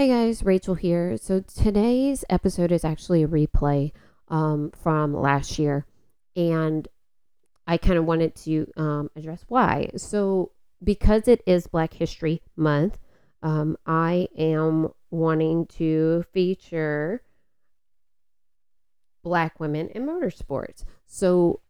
Hey guys, Rachel here. So today's episode is actually a replay um, from last year, and I kind of wanted to um, address why. So, because it is Black History Month, um, I am wanting to feature Black women in motorsports. So,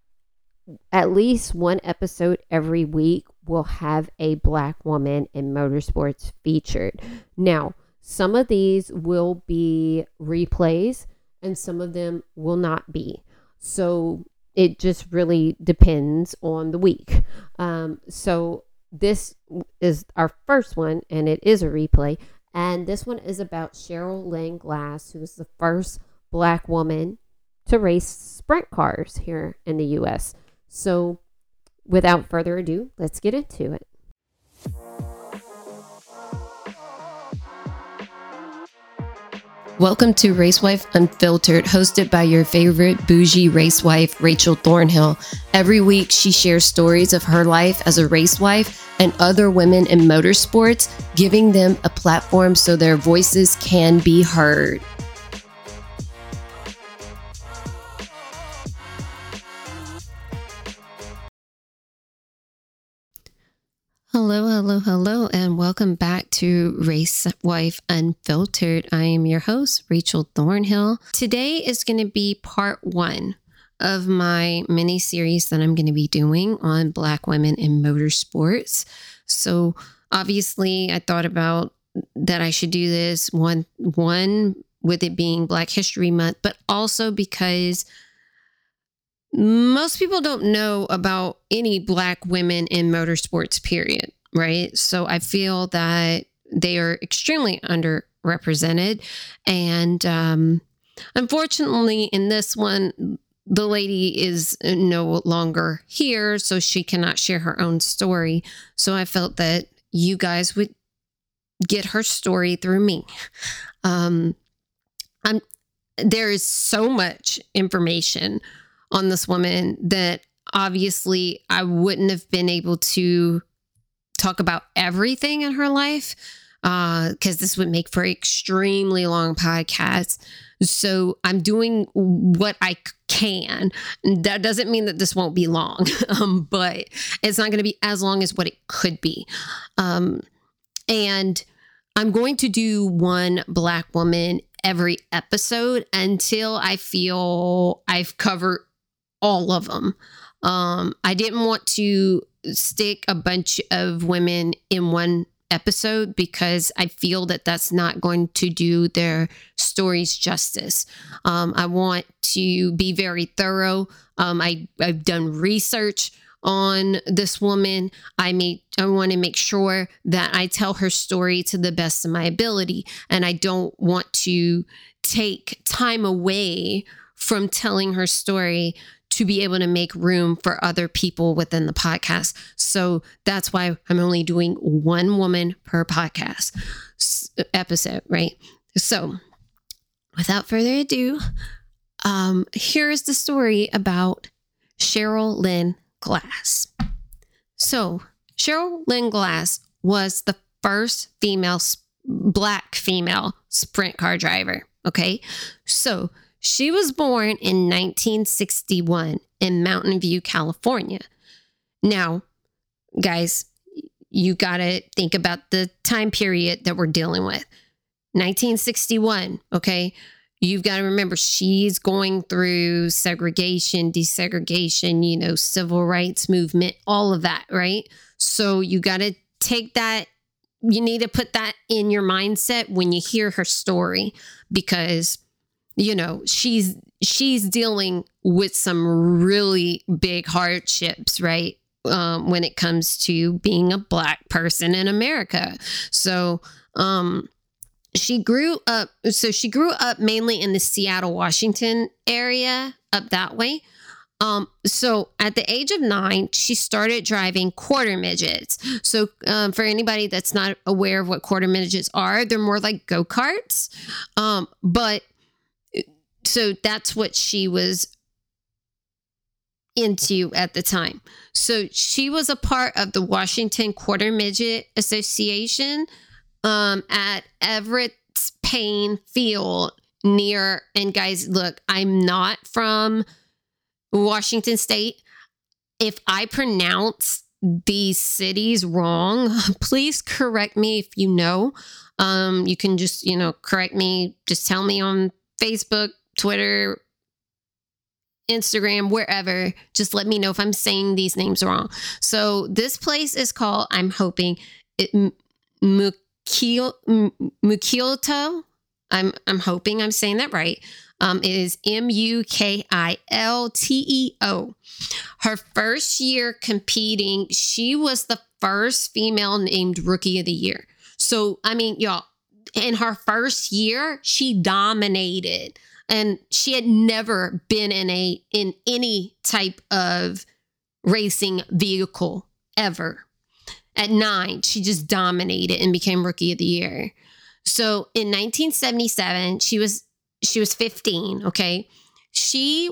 at least one episode every week will have a Black woman in motorsports featured. Now, some of these will be replays and some of them will not be. So it just really depends on the week. Um, so this is our first one and it is a replay. And this one is about Cheryl Linn Glass, who was the first black woman to race sprint cars here in the US. So without further ado, let's get into it. Welcome to Racewife Unfiltered, hosted by your favorite bougie racewife, Rachel Thornhill. Every week, she shares stories of her life as a racewife and other women in motorsports, giving them a platform so their voices can be heard. Hello, hello, hello, and welcome back to Race Wife Unfiltered. I am your host, Rachel Thornhill. Today is going to be part one of my mini series that I'm going to be doing on Black women in motorsports. So, obviously, I thought about that I should do this one, one with it being Black History Month, but also because most people don't know about any black women in motorsports period right? So i feel that they are extremely underrepresented. And um, unfortunately in this one the lady is no longer here so she cannot share her own story. So i felt that you guys would get her story through me. Um, i'm there is so much information on this woman that obviously I wouldn't have been able to talk about everything in her life because uh, this would make for extremely long podcasts. So I'm doing what I can. That doesn't mean that this won't be long, um, but it's not going to be as long as what it could be. Um, and I'm going to do one Black woman every episode until I feel I've covered all of them. Um, I didn't want to stick a bunch of women in one episode because I feel that that's not going to do their stories justice. Um, I want to be very thorough. Um, I, I've done research on this woman. I made I want to make sure that I tell her story to the best of my ability, and I don't want to take time away from telling her story to be able to make room for other people within the podcast. So that's why I'm only doing one woman per podcast episode, right? So without further ado, um, here is the story about Cheryl Linn Glass. So, Cheryl Linn Glass was the first female, black female sprint car driver. Okay. So, she was born in 1961 in Mountain View, California. Now, guys, you got to think about the time period that we're dealing with. 1961, okay? You've got to remember she's going through segregation, desegregation, you know, civil rights movement, all of that, right? So you got to take that you need to put that in your mindset when you hear her story because you know she's she's dealing with some really big hardships right um, when it comes to being a black person in america so um, she grew up so she grew up mainly in the seattle washington area up that way um, so at the age of nine, she started driving quarter midgets. So um, for anybody that's not aware of what quarter midgets are, they're more like go karts. Um, but so that's what she was into at the time. So she was a part of the Washington Quarter Midget Association um, at Everett's champagne field near and guys look i'm not from washington state. If i pronounce these cities wrong please correct me if you know. Um you can just you know correct me. Just tell me on facebook twitter Instagram, wherever, just let me know if I'm saying these names wrong. So this place is called, I'm hoping, it, Mukil, Mukilto. I'm I'm hoping I'm saying that right. Um, it is M U K I L T E O. Her first year competing, she was the first female named Rookie of the Year. So, I mean, y'all, in her first year, she dominated and she had never been in a in any type of racing vehicle ever. At nine she just dominated and became rookie of the year. So in 1977 she was she was 15 okay? She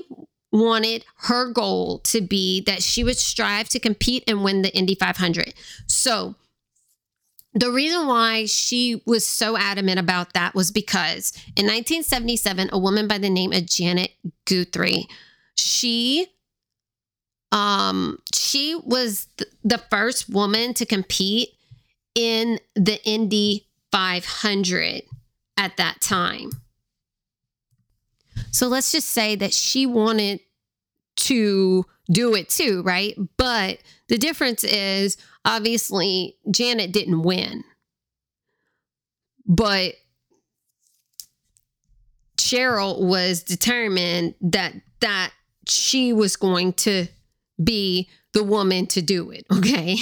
wanted her goal to be that she would strive to compete and win the indy 500 so the reason why she was so adamant about that was because in 1977, a woman by the name of Janet Guthrie, she um she was th- the first woman to compete in the Indy 500 at that time. So let's just say that she wanted to do it too, right? But the difference is obviously Janet didn't win. But Cheryl was determined that that she was going to be the woman to do it, okay?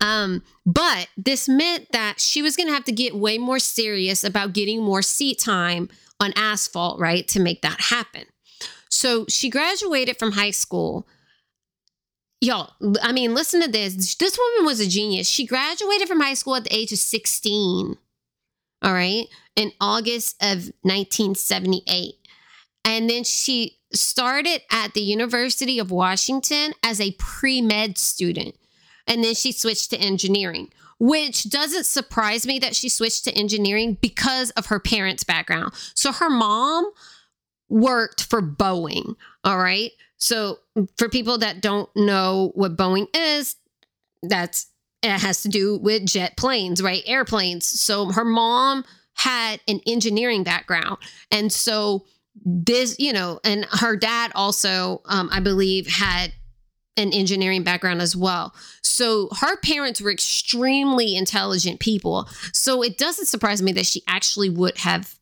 Um, but this meant that she was going to have to get way more serious about getting more seat time on asphalt, right, to make that happen. So she graduated from high school. Y'all i mean listen to this. This woman was a genius. She graduated from high school at the age of 16 all right in august of 1978 and then she started at the university of washington as a pre-med student. And then she switched to engineering which doesn't surprise me that she switched to engineering because of her parents background. So her mom worked for boeing all right so, for people that don't know what Boeing is, that's it has to do with jet planes, right? Airplanes. So, her mom had an engineering background. And so, this, you know, and her dad also, um, I believe, had an engineering background as well. So her parents were extremely intelligent people. So it doesn't surprise me that she actually would have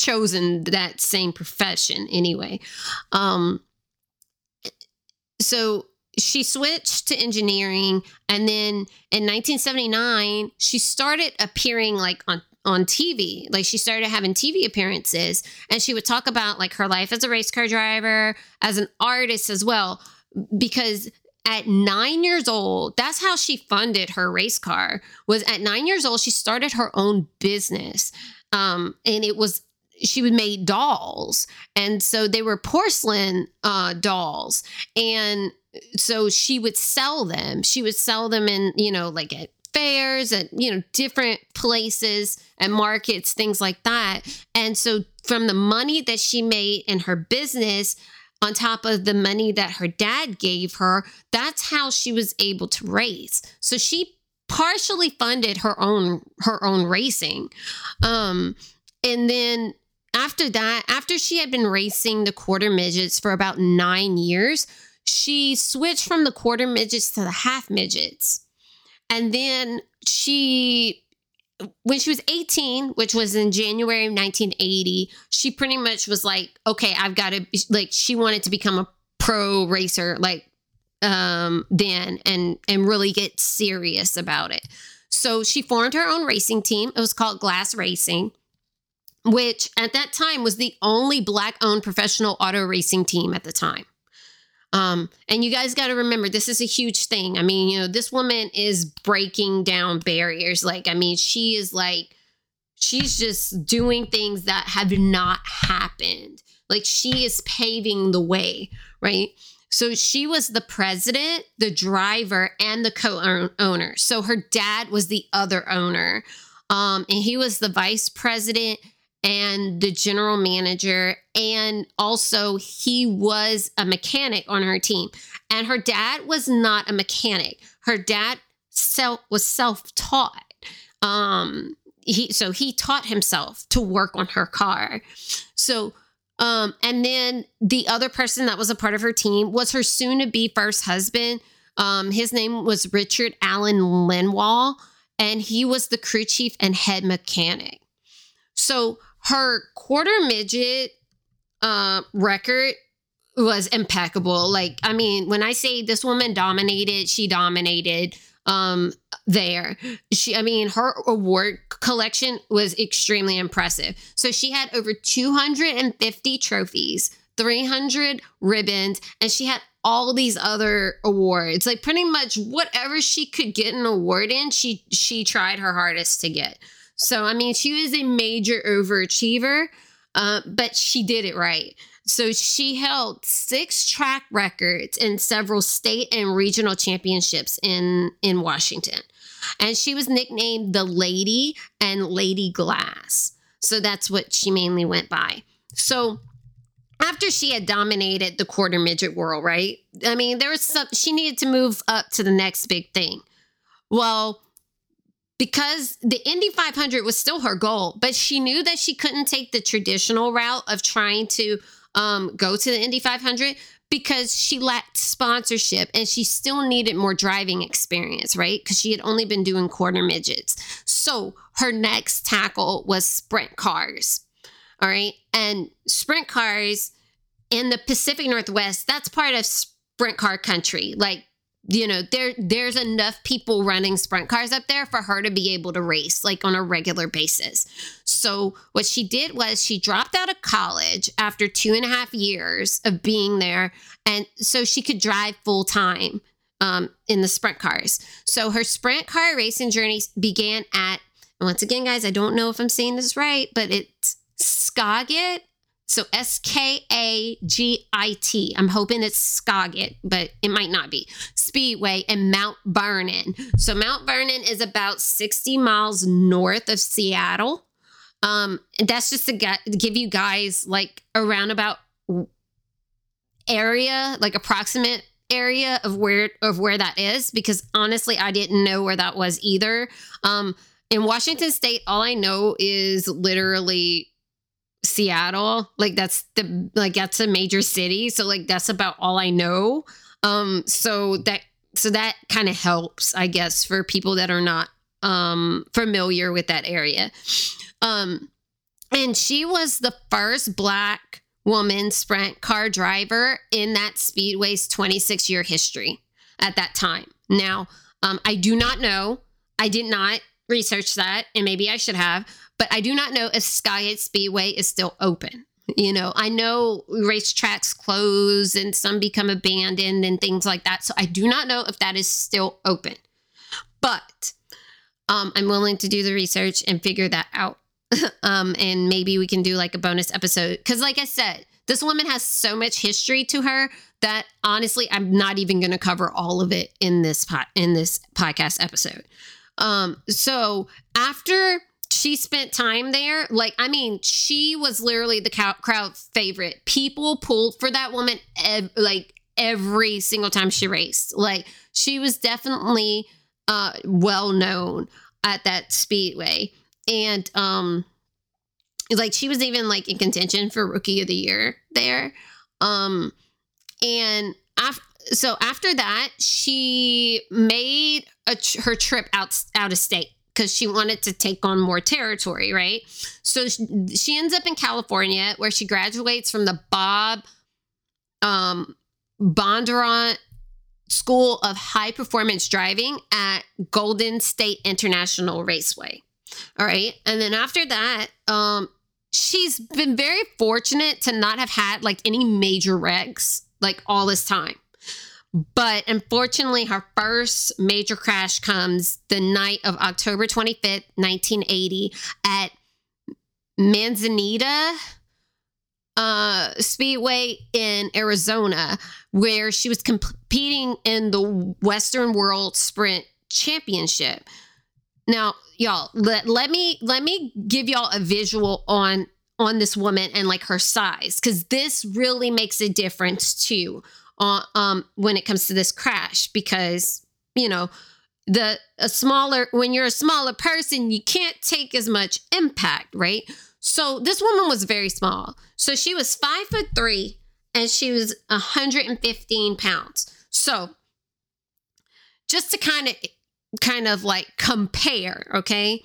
chosen that same profession anyway. Um, so she switched to engineering and then in 1979 she started appearing like on on TV. Like she started having TV appearances and she would talk about like her life as a race car driver, as an artist as well because at 9 years old, that's how she funded her race car. Was at 9 years old she started her own business. Um and it was she would make dolls. And so they were porcelain uh, dolls. And so she would sell them. She would sell them in you know like at fairs at you know different places and markets things like that. And so from the money that she made in her business on top of the money that her dad gave her that's how she was able to race so she partially funded her own her own racing. Um and then after that, after she had been racing the quarter midgets for about nine years, she switched from the quarter midgets to the half midgets. And then she, when she was 18, which was in January of 1980, she pretty much was like, okay, I've got to, like, she wanted to become a pro racer, like, um, then and and really get serious about it. So she formed her own racing team. It was called Glass Racing which at that time was the only black owned professional auto racing team at the time. Um, and you guys got to remember, this is a huge thing. I mean, you know, this woman is breaking down barriers. Like, I mean, she is like, she's just doing things that have not happened. Like, she is paving the way, right? So she was the president, the driver, and the co owner. So her dad was the other owner. Um, and he was the vice president and the general manager. And also, he was a mechanic on her team. And her dad was not a mechanic. Her dad self was self-taught. Um, he so he taught himself to work on her car. So um, and then the other person that was a part of her team was her soon-to-be first husband. Um, his name was Richard Allen Linwall, and he was the crew chief and head mechanic. So her quarter midget uh, record was impeccable. Like, I mean, when I say this woman dominated, she dominated um there. She i mean her award collection was extremely impressive. So she had over 250 trophies 300 ribbons and she had all these other awards. Like pretty much whatever she could get an award in she she tried her hardest to get so i mean she was a major overachiever uh, but she did it right so she held six track records in several state and regional championships in, in Washington. And she was nicknamed the Lady and Lady Glass. So that's what she mainly went by. So after she had dominated the quarter midget world, right? I mean, there was some, she needed to move up to the next big thing. Well, because the Indy 500 was still her goal, but she knew that she couldn't take the traditional route of trying to um, go to the Indy 500 because she lacked sponsorship and she still needed more driving experience, right? Because she had only been doing quarter midgets. So her next tackle was sprint cars. All right. And sprint cars in the Pacific Northwest, that's part of sprint car country. Like you know there there's enough people running sprint cars up there for her to be able to race like on a regular basis. So what she did was she dropped out of college after two and a half years of being there and so she could drive full time um, in the sprint cars. So her sprint car racing journey began at once again guys i don't know if i'm saying this right but it's Skagit so S K A G I T. I'm hoping it's Skagit, but it might not be. Speedway and Mount Vernon. So Mount Vernon is about 60 miles north of Seattle. Um, and that's just to get, give you guys like a roundabout area, like approximate area of where of where that is because honestly I didn't know where that was either. Um in Washington state all I know is literally Seattle. Like that's the like that's a major city. So like that's about all I know. Um so that so that kind of helps, I guess, for people that are not um familiar with that area. Um and she was the first black woman sprint car driver in that speedway's 26 year history at that time. Now, um, I do not know. I did not research that, and maybe I should have but I do not know if Skagit Speedway is still open. You know, I know racetracks close and some become abandoned and things like that. So I do not know if that is still open. But um, I'm willing to do the research and figure that out. um, and maybe we can do like a bonus episode. Because, like I said, this woman has so much history to her that honestly, I'm not even going to cover all of it in this pot in this podcast episode. Um, so after she spent time there. Like, I mean, she was literally the crowd favorite. People pulled for that woman, ev- like every single time she raced. Like, she was definitely uh, well known at that speedway, and um, like she was even like in contention for rookie of the year there. Um, and after so after that, she made a, her trip out out of state because she wanted to take on more territory, right? So she, she ends up in California where she graduates from the Bob um, Bondurant School of High Performance Driving at Golden State International Raceway. All right. And then after that, um, she's been very fortunate to not have had like any major wrecks like all this time. But unfortunately, her first major crash comes the night of October 25th, 1980, at Manzanita uh, Speedway in Arizona, where she was competing in the Western World Sprint Championship. Now, y'all, let, let me let me give y'all a visual on on this woman and like her size cuz this really makes a difference too um when it comes to this crash because, you know, the a smaller when you're a smaller person, you can't take as much impact, right? So this woman was very small. So she was five foot three and she was 115 pounds. So just to kind of kind of like compare, okay?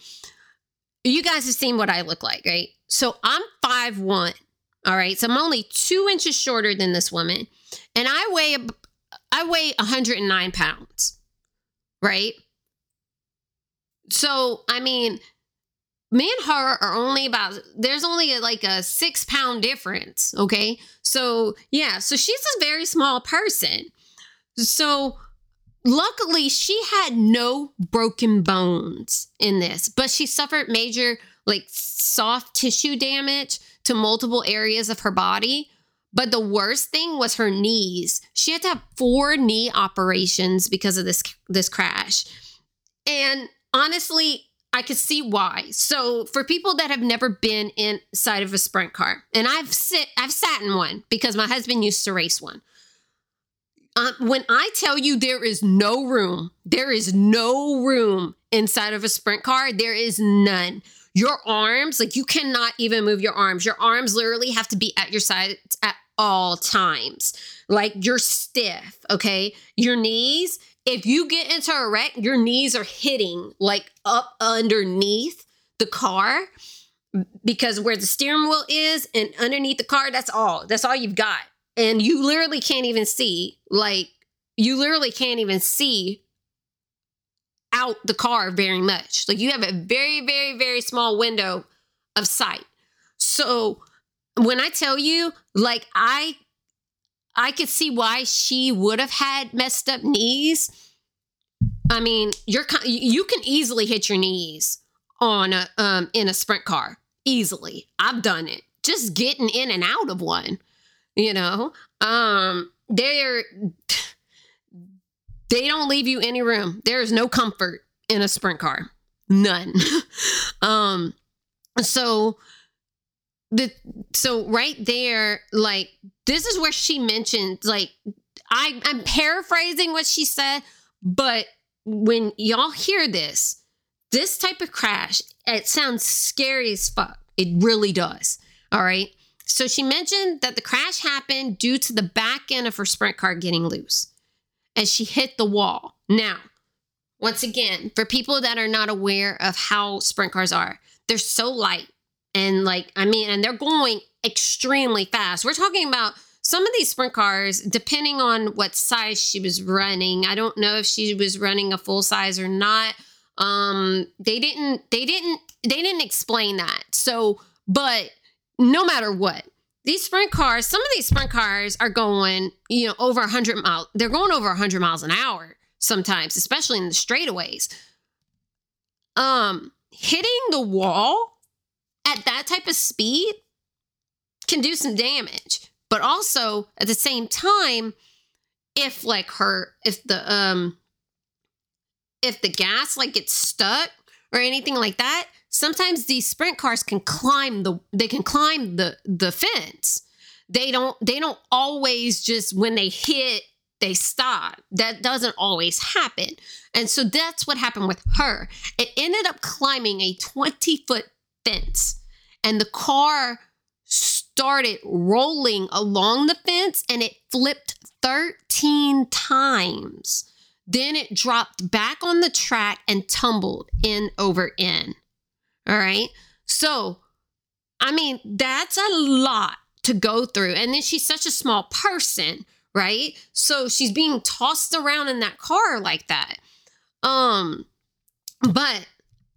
You guys have seen what I look like, right? So I'm five one. All right. So I'm only two inches shorter than this woman. And I weigh I weigh 109 pounds. Right? So I mean, me and her are only about there's only like a six pound difference okay so yeah so she's a very small person so luckily she had no broken bones in this but she suffered major like soft tissue damage to multiple areas of her body but the worst thing was her knees she had to have four knee operations because of this this crash and honestly I could see why. So for people that have never been inside of a sprint car, and I've sit I've sat in one because my husband used to race one. Um, when I tell you there is no room, there is no room inside of a sprint car. There is none. Your arms, like you cannot even move your arms. Your arms literally have to be at your side at all times. Like you're stiff, okay? Your knees, if you get into a wreck, your knees are hitting like up underneath the car because where the steering wheel is and underneath the car, that's all. That's all you've got. And you literally can't even see, like, you literally can't even see out the car very much. Like, you have a very, very, very small window of sight. So, when I tell you, like, I I could see why she would have had messed up knees. I mean, you're you can easily hit your knees on a um in a sprint car easily. I've done it. Just getting in and out of one, you know. Um they're they don't leave you any room. There is no comfort in a sprint car. None. um so the so right there like this is where she mentioned like I I'm paraphrasing what she said, but when y'all hear this, this type of crash, it sounds scary as fuck. It really does. All right. So she mentioned that the crash happened due to the back end of her sprint car getting loose and she hit the wall. Now, once again, for people that are not aware of how sprint cars are, they're so light and like, I mean, and they're going extremely fast. We're talking about some of these sprint cars, depending on what size she was running, I don't know if she was running a full size or not. Um, they didn't, they didn't, they didn't explain that. So, but no matter what, these sprint cars, some of these sprint cars are going, you know, over 100 miles. They're going over 100 miles an hour sometimes, especially in the straightaways. Um, hitting the wall at that type of speed can do some damage. But also at the same time, if like her, if the um, if the gas like gets stuck or anything like that, sometimes these sprint cars can climb the they can climb the the fence. They don't they don't always just when they hit they stop. That doesn't always happen. And so that's what happened with her. It ended up climbing a 20 foot fence, and the car started rolling along the fence and it flipped 13 times. Then it dropped back on the track and tumbled in over in. All right. So, I mean, that's a lot to go through. And then she's such a small person, right? So she's being tossed around in that car like that. Um, but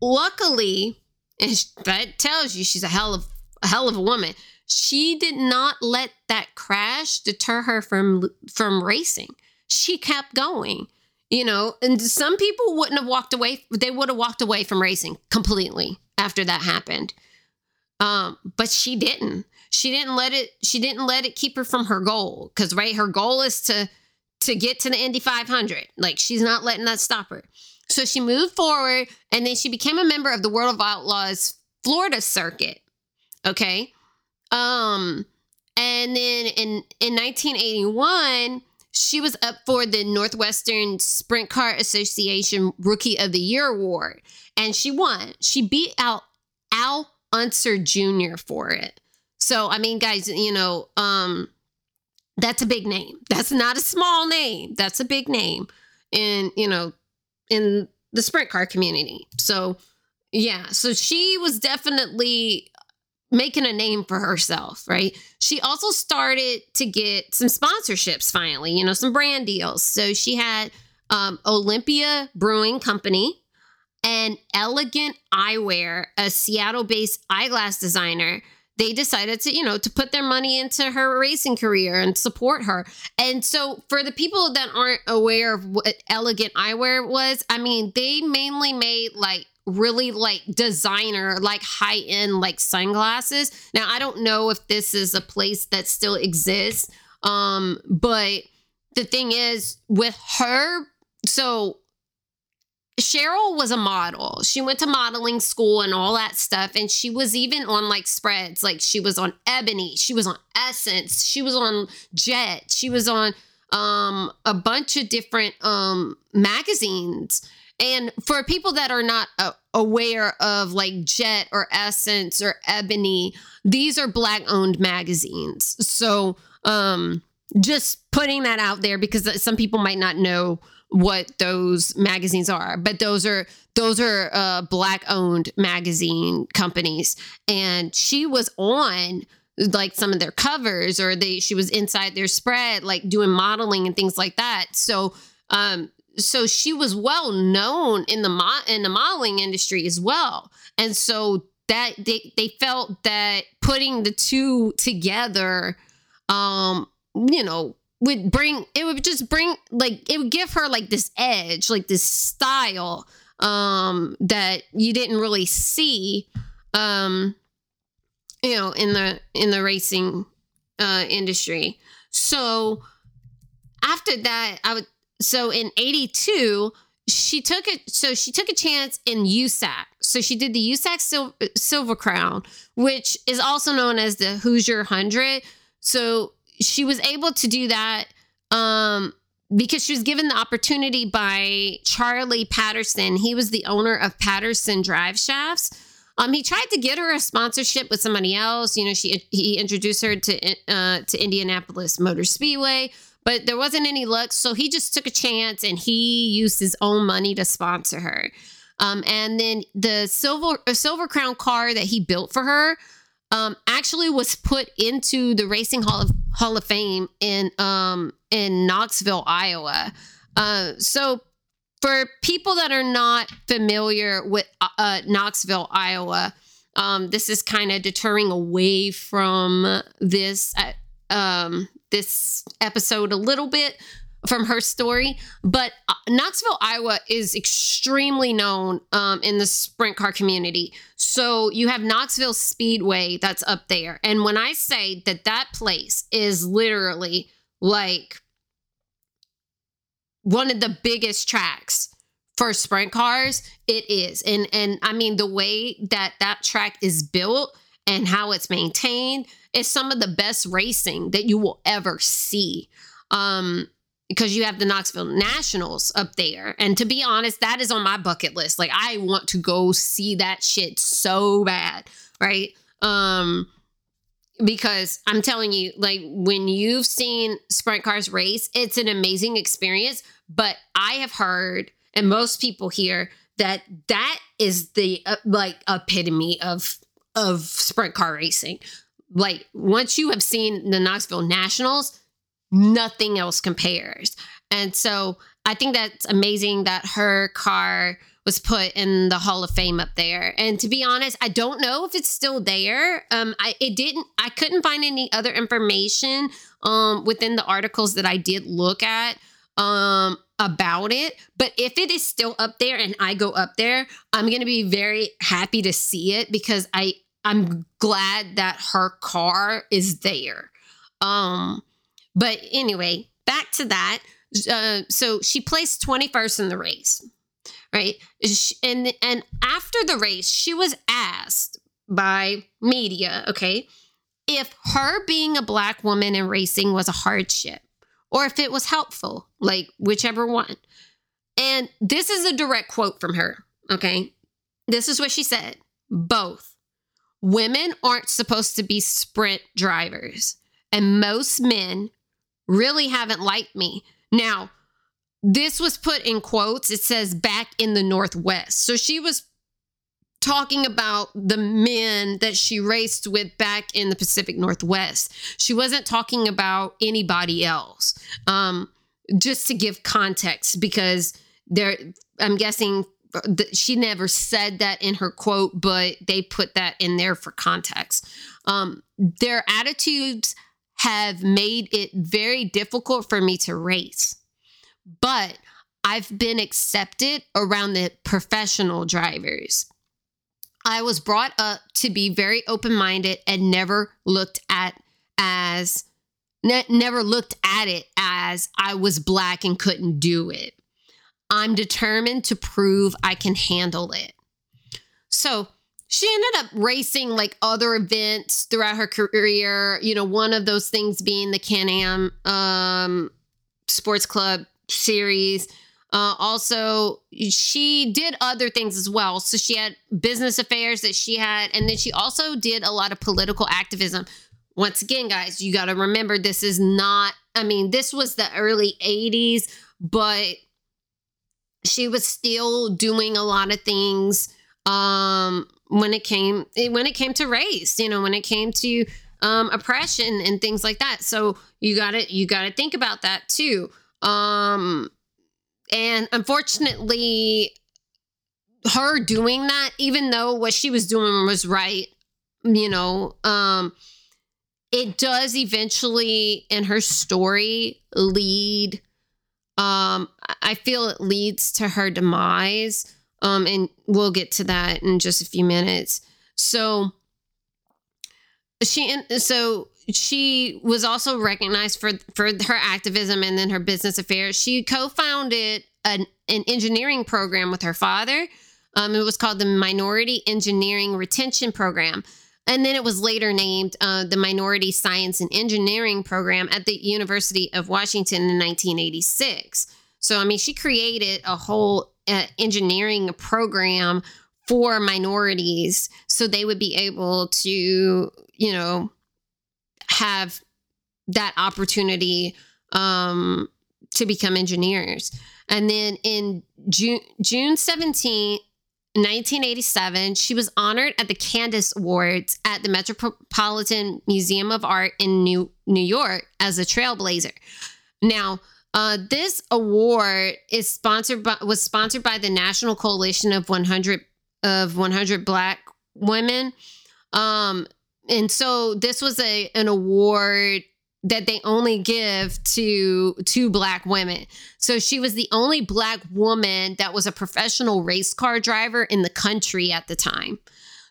luckily, and that tells you she's a hell of a hell of a woman she did not let that crash deter her from from racing. She kept going. You know, and some people wouldn't have walked away. They would have walked away from racing completely after that happened. Um, but she didn't. She didn't let it. She didn't let it keep her from her goal. Because right, her goal is to to get to the Indy 500. Like she's not letting that stop her. So she moved forward and then she became a member of the World of Outlaws Florida circuit. Okay. Um, and then in, in 1981, she was up for the Northwestern Sprint Car Association Rookie of the Year award, and she won. She beat out Al Unser Jr. for it. So, I mean, guys, you know, um, that's a big name. That's not a small name. That's a big name And you know, in the sprint car community. So, yeah, so she was definitely making a name for herself, right? She also started to get some sponsorships finally, you know, some brand deals. So she had um, Olympia Brewing Company and Elegant Eyewear, a Seattle based eyeglass designer. They decided to, you know, to put their money into her racing career and support her. And so, for the people that aren't aware of what Elegant Eyewear was, I mean, they mainly made like really like designer, like high end like sunglasses. Now, I don't know if this is a place that still exists. Um, but the thing is with her, so Cheryl was a model. She went to modeling school and all that stuff. And she was even on like spreads. Like she was on Ebony, she was on Essence, she was on Jet, she was on um a bunch of different um magazines and for people that are not uh, aware of like Jet or Essence or Ebony, these are black owned magazines. So, um, just putting that out there because some people might not know what those magazines are, but those are those are uh, black owned magazine companies, and she was on like some of their covers or they she was inside their spread like doing modeling and things like that. So um so she was well known in the mo- in the modeling industry as well. And so that they they felt that putting the two together um you know would bring it would just bring like it would give her like this edge like this style um that you didn't really see um you know in the in the racing uh industry so after that i would so in 82 she took it so she took a chance in USAC. So she did the USAC Sil- Silver Crown, which is also known as the Hoosier 100. So she was able to do that um, because she was given the opportunity by Charlie Patterson. He was the owner of Patterson Drive Shafts. Um, he tried to get her a sponsorship with somebody else. You know, she he introduced her to uh, to Indianapolis Motor Speedway, but there wasn't any luck. So he just took a chance and he used his own money to sponsor her. Um, and then the silver silver crown car that he built for her um, actually was put into the Racing Hall of Hall of Fame in um, in Knoxville, Iowa. Uh, so for people that are not familiar with uh, uh Knoxville, Iowa, um, this is kind of deterring away from this uh, um, this episode a little bit from her story. But uh, Knoxville, Iowa is extremely known um, in the sprint car community. So you have Knoxville Speedway that's up there. And when I say that that place is literally like one of the biggest tracks for sprint cars, it is. And and I mean the way that that track is built and how it's maintained is some of the best racing that you will ever see. Um, because you have the Knoxville Nationals up there. And to be honest, that is on my bucket list. Like I want to go see that shit so bad, right? Um because I'm telling you, like when you've seen sprint cars race, it's an amazing experience, but I have heard and most people here that that is the uh, like epitome of of sprint car racing. Like once you have seen the Knoxville Nationals, nothing else compares. And so I think that's amazing that her car was put in the Hall of Fame up there. And to be honest, I don't know if it's still there. Um, I it didn't. I couldn't find any other information um within the articles that I did look at um about it. But if it is still up there and I go up there, I'm gonna be very happy to see it because I I'm glad that her car is there. Um, but anyway, back to that. Uh, so she placed 21st in the race. right? And and after the race, she was asked by media, okay, if her being a black woman in racing was a hardship or if it was helpful, like whichever one. And this is a direct quote from her, okay? This is what she said both. Women aren't supposed to be sprint drivers, and most men really haven't liked me. Now, this was put in quotes. It says back in the Northwest. So she was talking about the men that she raced with back in the Pacific Northwest. She wasn't talking about anybody else. Um, just to give context, because there, I'm guessing she never said that in her quote, but they put that in there for context. Um, their attitudes have made it very difficult for me to race, but I've been accepted around the professional drivers. I was brought up to be very open minded and never looked at as ne- never looked at it as I was black and couldn't do it. I'm determined to prove I can handle it. So she ended up racing like other events throughout her career. You know, one of those things being the Can Am um, Sports Club series. Uh, also, she did other things as well. So she had business affairs that she had, and then she also did a lot of political activism. Once again, guys, you got to remember this is not, I mean, this was the early 80s, but she was still doing a lot of things um, when it came when it came to race, you know, when it came to um, oppression and things like that. So you got to you got to think about that too. Um, and unfortunately, her doing that, even though what she was doing was right, you know, um, it does eventually in her story lead. Um, I feel it leads to her demise. Um, and we'll get to that in just a few minutes. So she so she was also recognized for for her activism and then her business affairs. She co-founded an, an engineering program with her father. Um, it was called the Minority Engineering Retention Program. And then it was later named uh, the Minority Science and Engineering Program at the University of Washington in 1986. So, I mean, she created a whole engineering program for minorities so they would be able to, you know, have that opportunity um, to become engineers. And then in June, June 17, 1987, she was honored at the Candace Awards at the Metropolitan Museum of Art in New, New York as a trailblazer. Now, uh, this award is sponsored by was sponsored by the National Coalition of 100 of 100 Black Women. Um, and so this was a an award that they only give to two black women. So she was the only black woman that was a professional race car driver in the country at the time.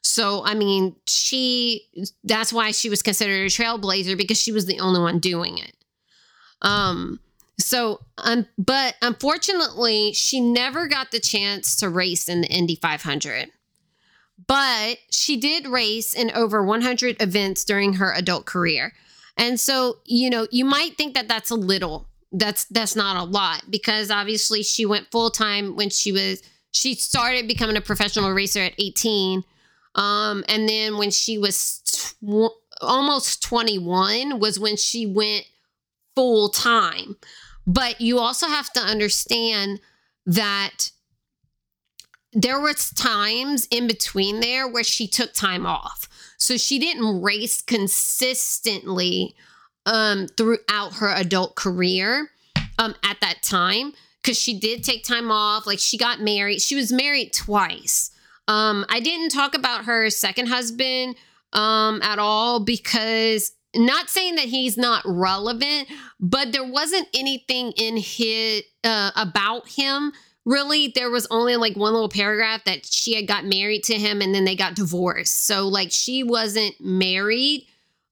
So I mean, she that's why she was considered a trailblazer because she was the only one doing it. Um so um but unfortunately, she never got the chance to race in the Indy 500 but she did race in over 100 events during her adult career. And so, you know, you might think that that's a little. That's that's not a lot because obviously she went full time when she was she started becoming a professional racer at 18. Um and then when she was tw- almost 21 was when she went full time. But you also have to understand that there was times in between there where she took time off. So she didn't race consistently um, throughout her adult career um, at that time because she did take time off. Like she got married. She was married twice. Um, I didn't talk about her second husband um, at all because not saying that he's not relevant, but there wasn't anything in his uh, about him really there was only like one little paragraph that she had got married to him and then they got divorced. So like she wasn't married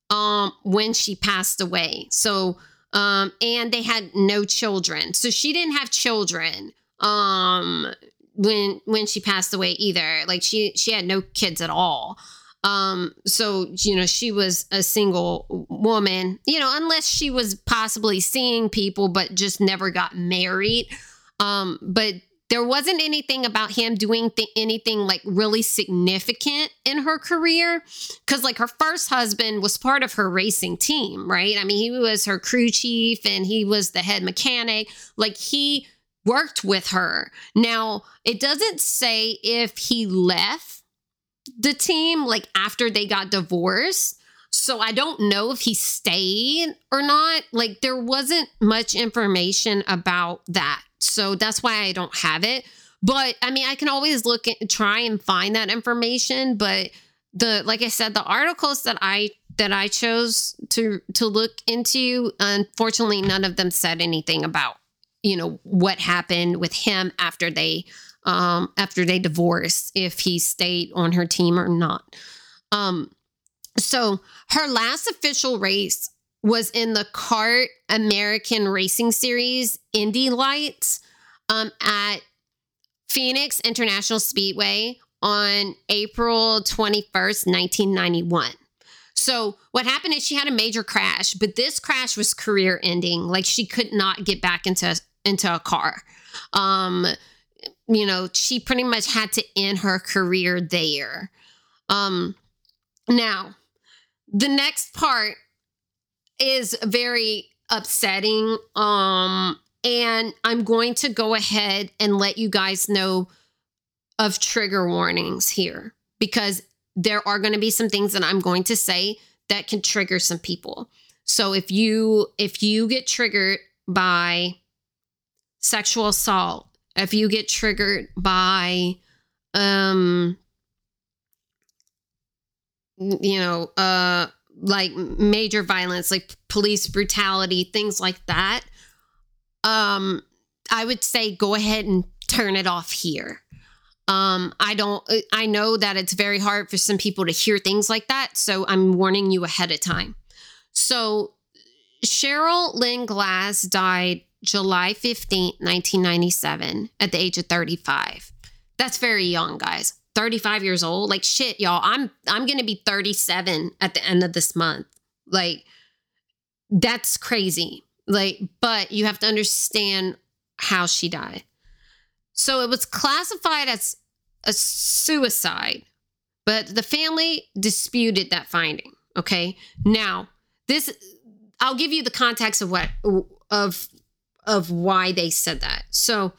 um when she passed away. So um and they had no children. So she didn't have children. Um when when she passed away either. Like she she had no kids at all. Um, so you know, she was a single woman, you know, unless she was possibly seeing people but just never got married. Um, but there wasn't anything about him doing th- anything like really significant in her career because like her first husband was part of her racing team right? I mean he was her crew chief and he was the head mechanic. Like he worked with her. Now it doesn't say if he left the team like after they got divorced. So I don't know if he stayed or not. Like there wasn't much information about that. So that's why I don't have it. But I mean, I can always look at try and find that information, but the like I said, the articles that I that I chose to to look into, unfortunately none of them said anything about, you know, what happened with him after they um, after they divorced if he stayed on her team or not. Um, so her last official race was in the CART American Racing Series Indy Lights um, at Phoenix International Speedway on April 21st, 1991. So what happened is she had a major crash, but this crash was career ending. Like she could not get back into into a car. Um, you know, she pretty much had to end her career there. Um, now, the next part is very upsetting. Um, and I'm going to go ahead and let you guys know of trigger warnings here because there are going to be some things that I'm going to say that can trigger some people. So if you if you get triggered by sexual assault, if you get triggered by um you know uh like major violence like police brutality things like that um i would say go ahead and turn it off here. Um i don't i know that it's very hard for some people to hear things like that so i'm warning you ahead of time. So Cheryl Linn Glass died July 15th, 1997, at the age of 35. That's very young, guys. 35 years old. Like shit, y'all. I'm I'm going to be 37 at the end of this month. Like that's crazy. Like but you have to understand how she died. So it was classified as a suicide, but the family disputed that finding, okay? Now, this I'll give you the context of what of of why they said that. So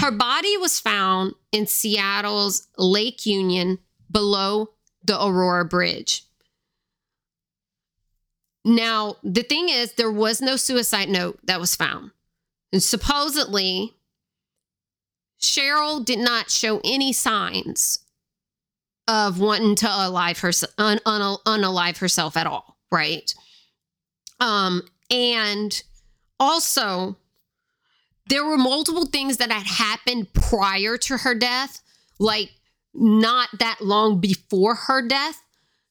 her body was found in Seattle's Lake Union below the Aurora Bridge. Now, the thing is, there was no suicide note that was found. And supposedly, Cheryl did not show any signs of wanting to alive herself, un, un, unalive herself at all, right? Um, and also, there were multiple things that had happened prior to her death, like not that long before her death,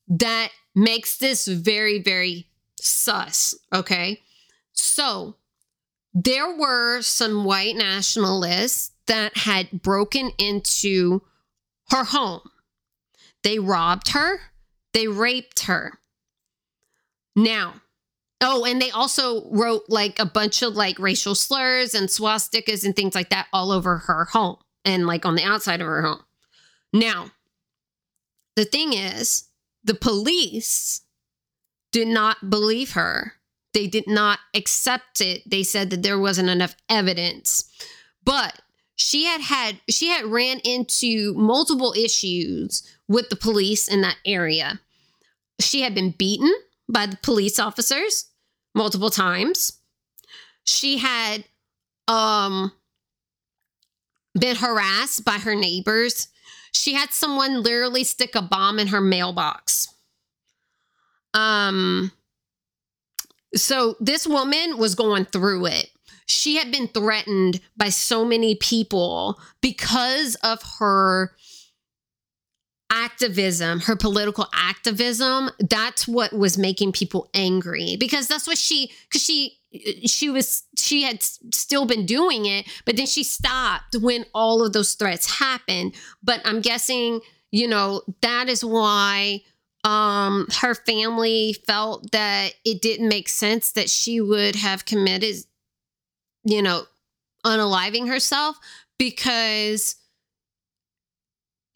that makes this very, very sus. Okay. So there were some white nationalists that had broken into her home. They robbed her, they raped her. Now, Oh, and they also wrote like a bunch of like racial slurs and swastikas and things like that all over her home and like on the outside of her home. Now, the thing is, the police did not believe her. They did not accept it. They said that there wasn't enough evidence. But she had had she had ran into multiple issues with the police in that area. She had been beaten by the police officers multiple times. She had um been harassed by her neighbors. She had someone literally stick a bomb in her mailbox. Um so this woman was going through it. She had been threatened by so many people because of her activism, her political activism, that's what was making people angry because that's what she, because she, she was she had still been doing it, but then she stopped when all of those threats happened. But I'm guessing, you know, that is why um her family felt that it didn't make sense that she would have committed you know unaliving herself because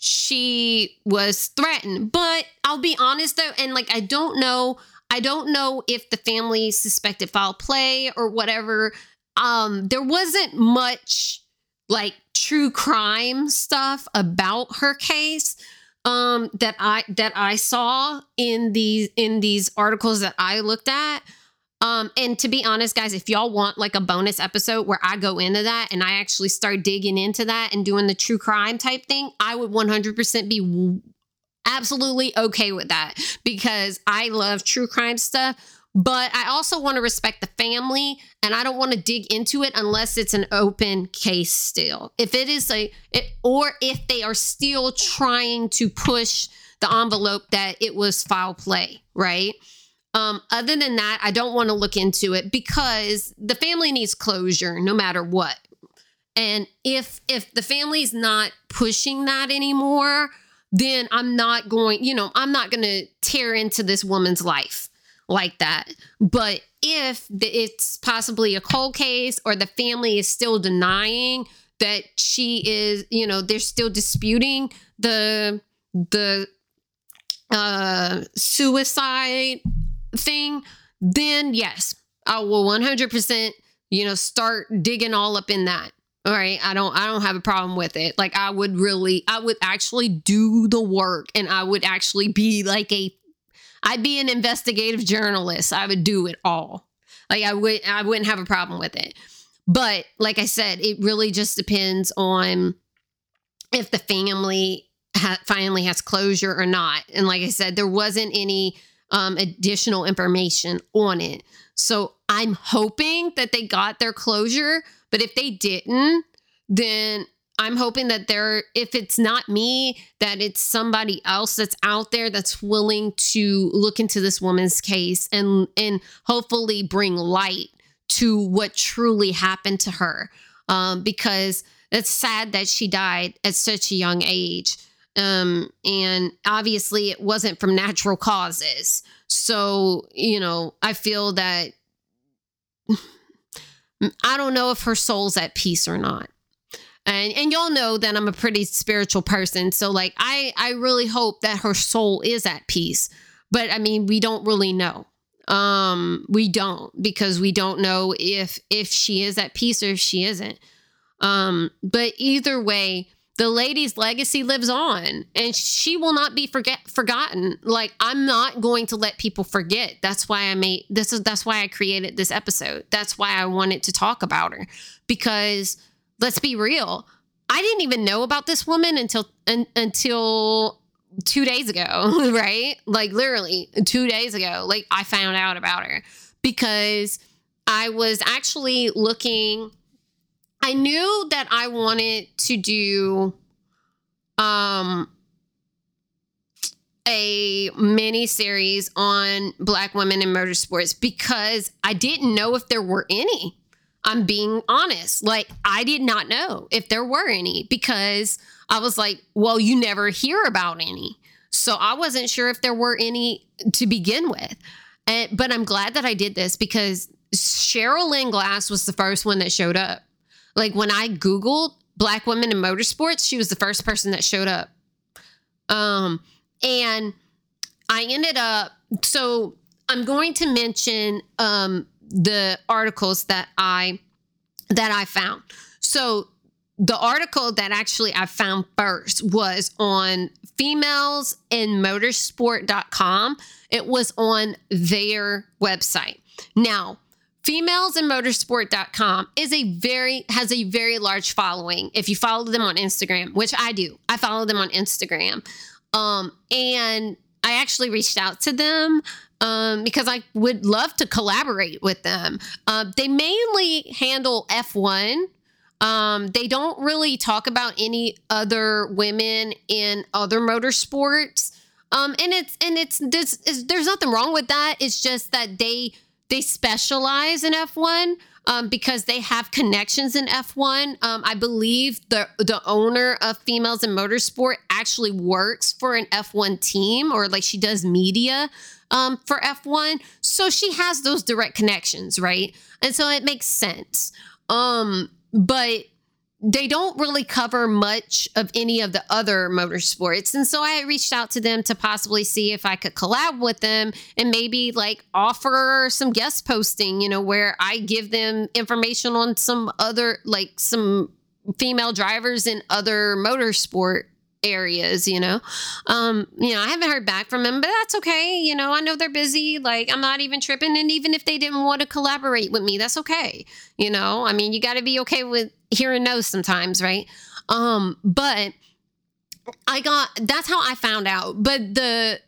she was threatened but i'll be honest though and like i don't know i don't know if the family suspected foul play or whatever um there wasn't much like true crime stuff about her case um that I that I saw in these in these articles that I looked at. Um, and to be honest, guys, if y'all want like a bonus episode where I go into that and I actually start digging into that and doing the true crime type thing, I would 100% be absolutely okay with that because I love true crime stuff. But I also want to respect the family and I don't want to dig into it unless it's an open case still. If it is a, it, or if they are still trying to push the envelope that it was foul play, right? Um, other than that, I don't want to look into it because the family needs closure no matter what. And if if the family's not pushing that anymore, then I'm not going, you know, I'm not going to tear into this woman's life like that. But if it's possibly a cold case or the family is still denying that she is, you know, they're still disputing the the uh suicide thing, then yes, I will 100%, you know, start digging all up in that. All right, I don't I don't have a problem with it. Like I would really I would actually do the work and I would actually be like a I'd be an investigative journalist. I would do it all. Like I would I wouldn't have a problem with it. But like I said, it really just depends on if the family ha- finally has closure or not. And like I said, there wasn't any um, additional information on it. So I'm hoping that they got their closure. But if they didn't, then I'm hoping that there, if it's not me, that it's somebody else that's out there that's willing to look into this woman's case and and hopefully bring light to what truly happened to her. Um, because it's sad that she died at such a young age. Um, and obviously it wasn't from natural causes. So, you know, I feel that I don't know if her soul's at peace or not. And and y'all know that I'm a pretty spiritual person. So like I I really hope that her soul is at peace. But I mean we don't really know. Um we don't because we don't know if if she is at peace or if she isn't. Um but either way the lady's legacy lives on and she will not be forget forgotten like i'm not going to let people forget that's why i made this is that's why i created this episode that's why i wanted to talk about her because let's be real. I didn't even know about this woman until un, until two days ago, right? Like literally two days ago, like I found out about her because I was actually looking. I knew that I wanted to do um a mini series on black women in motorsports because I didn't know if there were any. I'm being honest. Like, I did not know if there were any because I was like, well, you never hear about any. So I wasn't sure if there were any to begin with. And, but I'm glad that I did this because Cheryl Linn Glass was the first one that showed up. Like, when I Googled black women in motorsports, she was the first person that showed up. Um, and I ended up, so I'm going to mention um, the articles that I that I found. So the article that actually I found first was on females in motorsport.com. It was on their website. Now, females in motorsport.com is a very has a very large following. If you follow them on Instagram, which I do. I follow them on Instagram. Um and I actually reached out to them um, because I would love to collaborate with them. Uh, they mainly handle F1. Um, they don't really talk about any other women in other motorsports. Um, and it's and it's this is there's nothing wrong with that. It's just that they they specialize in F1 um, because they have connections in F1. Um, I believe the the owner of Females in Motorsport actually works for an F1 team, or like she does media um, for F1. So she has those direct connections, right? And so it makes sense. Um, but they don't really cover much of any of the other motorsports. And so I reached out to them to possibly see if I could collab with them and maybe like offer some guest posting, you know, where I give them information on some other, like some female drivers in other motorsport areas, you know. Um, you know, I haven't heard back from them, but that's okay. You know, I know they're busy. Like, I'm not even tripping. And even if they didn't want to collaborate with me, that's okay. You know, I mean, you got to be okay with hearing no sometimes, right? Um, but I got that's how I found out. But the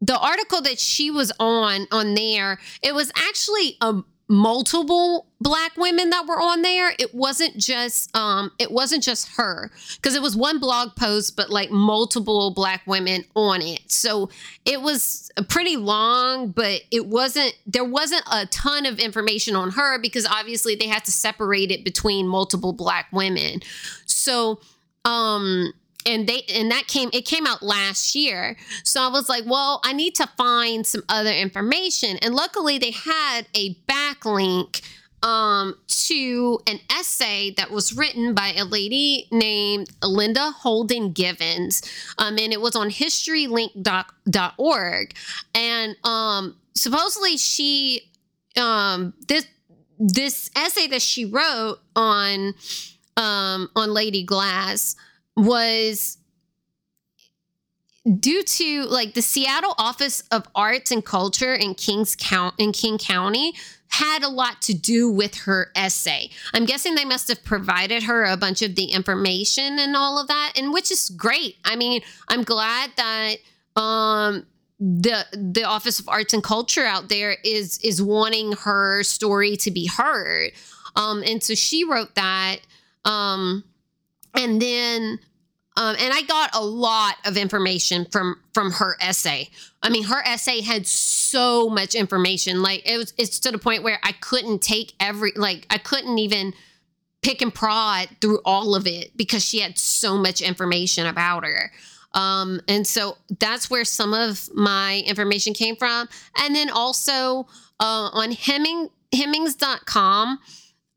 the article that she was on on there, it was actually a multiple black women that were on there. It wasn't just um it wasn't just her because it was one blog post but like multiple black women on it. So it was pretty long but it wasn't there wasn't a ton of information on her because obviously they had to separate it between multiple black women. So um and they and that came it came out last year so i was like well i need to find some other information and luckily they had a backlink um, to an essay that was written by a lady named Linda Holden Givens. Um, and it was on historylink.org. And um, supposedly she, um, this, this essay that she wrote on, um, on Lady Glass was due to like the Seattle Office of Arts and Culture in Kings Count in King County had a lot to do with her essay. I'm guessing they must have provided her a bunch of the information and all of that, and which is great. I mean, I'm glad that um the the Office of Arts and Culture out there is is wanting her story to be heard. Um and so she wrote that um and then um, and I got a lot of information from from her essay. I mean, her essay had so much information. Like it was, it's to the point where I couldn't take every, like I couldn't even pick and prod through all of it because she had so much information about her. Um, and so that's where some of my information came from. And then also uh, on Hemming Hemmings.com,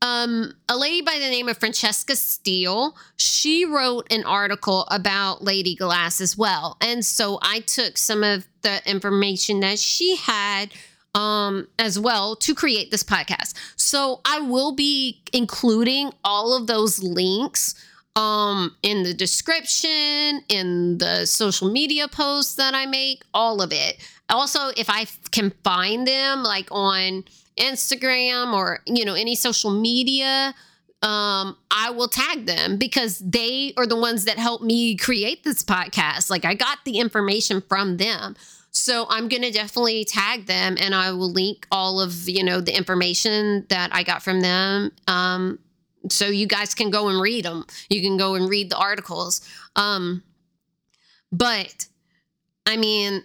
um, a lady by the name of Francesca Steele, she wrote an article about Lady Glass as well. And so I took some of the information that she had um, as well to create this podcast. So I will be including all of those links um, in the description, in the social media posts that I make, all of it. Also, if I can find them like on Instagram or, you know, any social media, um, I will tag them because they are the ones that helped me create this podcast. Like I got the information from them. So I'm going to definitely tag them and I will link all of, you know, the information that I got from them. Um, so you guys can go and read them. You can go and read the articles. Um, but I mean,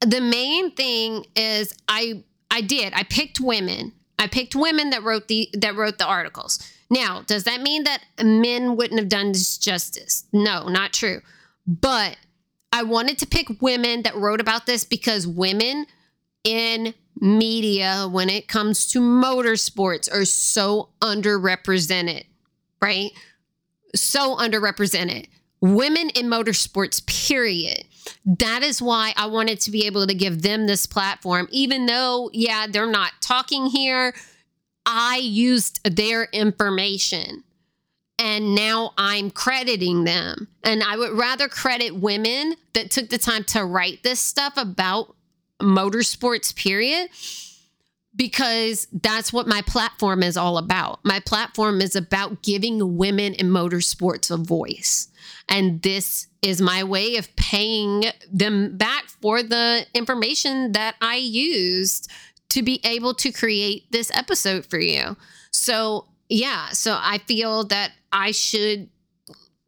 the main thing is I I did. I picked women. I picked women that wrote the that wrote the articles. Now, does that mean that men wouldn't have done this justice? No, not true. But I wanted to pick women that wrote about this because women in media when it comes to motorsports are so underrepresented, right? So underrepresented. Women in motorsports, period that is why I wanted to be able to give them this platform, even though, yeah, they're not talking here. I used their information and now I'm crediting them. And I would rather credit women that took the time to write this stuff about motorsports, period, because that's what my platform is all about. My platform is about giving women in motorsports a voice. And this is my way of paying them back for the information that I used to be able to create this episode for you. So, yeah, so I feel that I should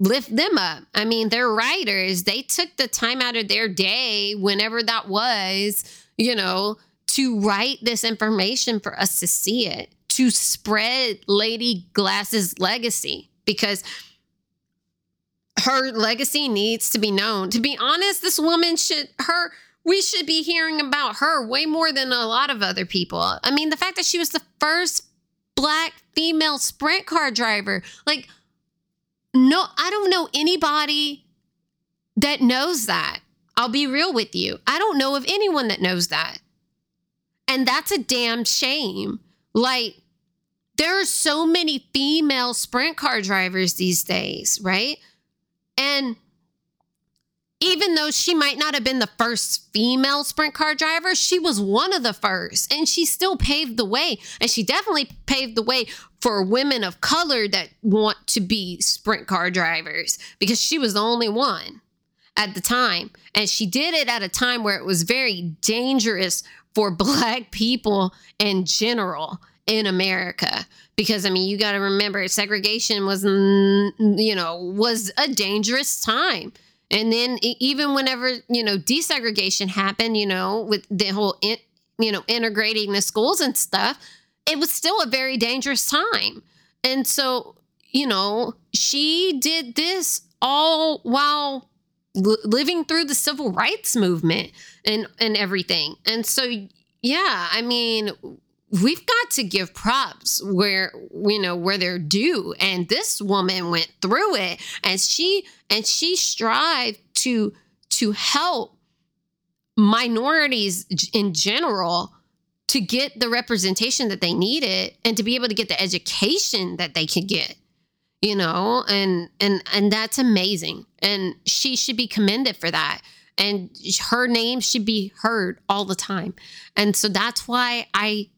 lift them up. I mean, they're writers. They took the time out of their day, whenever that was, you know, to write this information for us to see it, to spread Lady Glass's legacy because her legacy needs to be known. To be honest, this woman should her we should be hearing about her way more than a lot of other people. I mean, the fact that she was the first black female sprint car driver, like no, I don't know anybody that knows that. I'll be real with you. I don't know of anyone that knows that. And that's a damn shame. Like, there are so many female sprint car drivers these days, right? And even though she might not have been the first female sprint car driver, she was one of the first and she still paved the way. And she definitely paved the way for women of color that want to be sprint car drivers because she was the only one at the time. And she did it at a time where it was very dangerous for black people in general in America because I mean you got to remember segregation was you know was a dangerous time and then even whenever you know desegregation happened you know with the whole in, you know integrating the schools and stuff it was still a very dangerous time and so you know she did this all while living through the civil rights movement and and everything. And so yeah, I mean, we've got to give props where you know where they're due. And this woman went through it and she and she strived to to help minorities in general to get the representation that they needed and to be able to get the education that they could get you know? And and and that's amazing. And she should be commended for that. And her name should be heard all the time. And so that's why i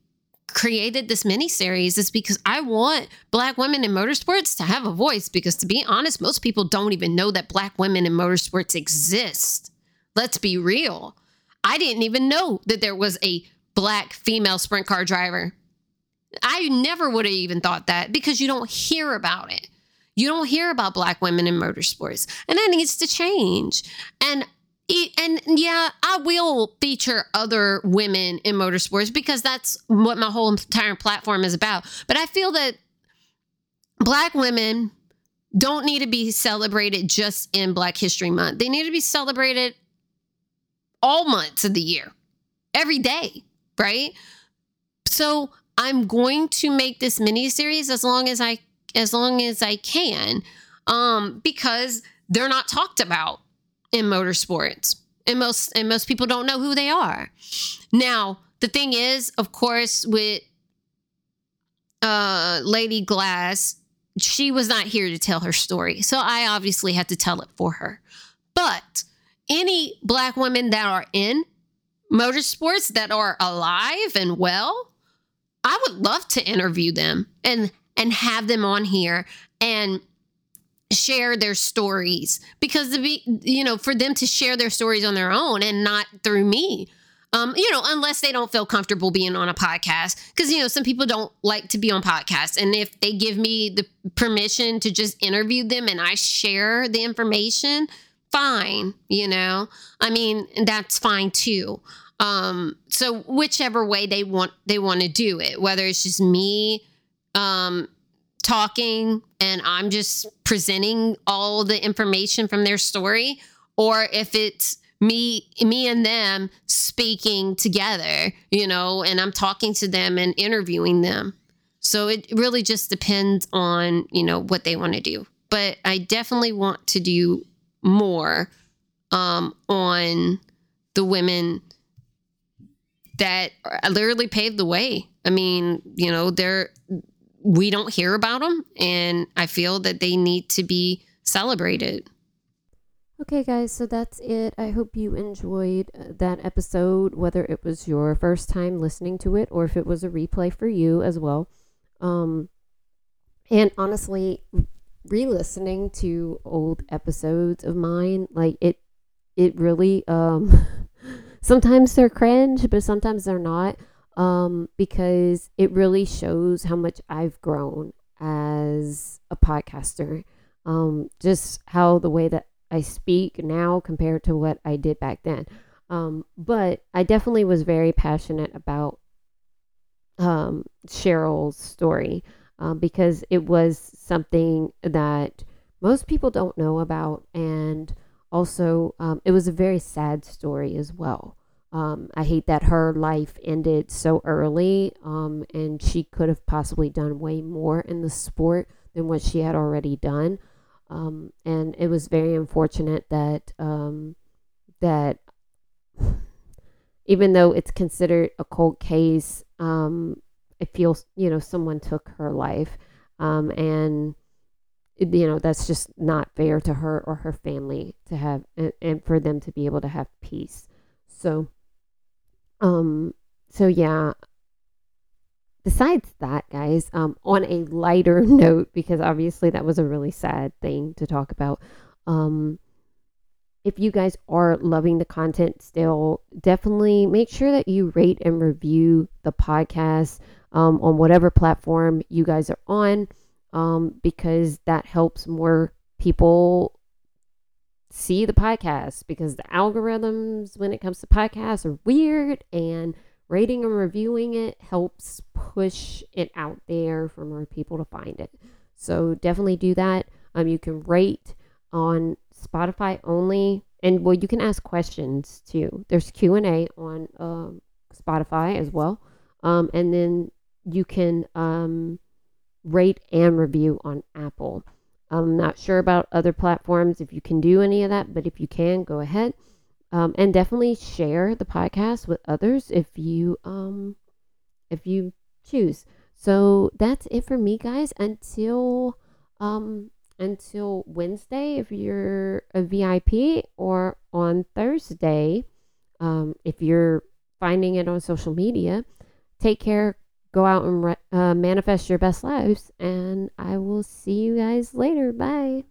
created this mini series is because i want black women in motorsports to have a voice because to be honest most people don't even know that black women in motorsports exist let's be real i didn't even know that there was a black female sprint car driver I never would have even thought that because you don't hear about it. You don't hear about black women in motorsports, and that needs to change. And and yeah, I will feature other women in motorsports because that's what my whole entire platform is about. But I feel that black women don't need to be celebrated just in Black History Month. They need to be celebrated all months of the year, every day, right? So I'm going to make this mini series as long as I as long as I can um, because they're not talked about in motorsports. And most and most people don't know who they are. Now, the thing is, of course, with uh, Lady Glass, she was not here to tell her story. So I obviously had to tell it for her. But any black women that are in motorsports that are alive and well, I would love to interview them and and have them on here and share their stories because to be you know for them to share their stories on their own and not through me um, you know, unless they don't feel comfortable being on a podcast. Because, you know, some people don't like to be on podcasts. And if they give me the permission to just interview them and I share the information, fine, you know. I mean, that's fine too. Um, so whichever way they want they want to do it, whether it's just me um, talking and I'm just presenting all the information from their story, or if it's me me and them speaking together, you know, and I'm talking to them and interviewing them. So it really just depends on, you know, what they want to do. But I definitely want to do more um, on the women that literally paved the way. I mean, you know, they're we don't hear about them, and I feel that they need to be celebrated. Okay, guys, so that's it. I hope you enjoyed uh, that episode, whether it was your first time listening to it or if it was a replay for you as well. Um, and honestly, re-listening to old episodes of mine, like it, it really, um, sometimes they're cringe, but sometimes they're not um, because it really shows how much I've grown as a podcaster. Um, just how the way that I speak now compared to what I did back then. Um, but I definitely was very passionate about um, Cheryl's story uh, because it was something that most people don't know about. And also, um, it was a very sad story as well. Um, I hate that her life ended so early, um, and she could have possibly done way more in the sport than what she had already done. Um, and it was very unfortunate that um, that even though it's considered a cold case, um, it feels you know someone took her life, um, and you know that's just not fair to her or her family to have and, and for them to be able to have peace. So, um, so yeah. Besides that, guys, um, on a lighter note, because obviously that was a really sad thing to talk about. Um, if you guys are loving the content still, definitely make sure that you rate and review the podcast um, on whatever platform you guys are on um, because that helps more people see the podcast because the algorithms when it comes to podcasts are weird and rating and reviewing it helps push it out there for more people to find it so definitely do that um, you can rate on Spotify only, and well, you can ask questions too. There's Q and A on um, Spotify as well, um, and then you can um, rate and review on Apple. I'm not sure about other platforms if you can do any of that, but if you can, go ahead. Um, and definitely share the podcast with others if you um, if you choose. So that's it for me, guys. Until um, until Wednesday if you're a VIP, or on Thursday um, if you're finding it on social media. Take care. Go out and re- uh, manifest your best lives. And I will see you guys later. Bye.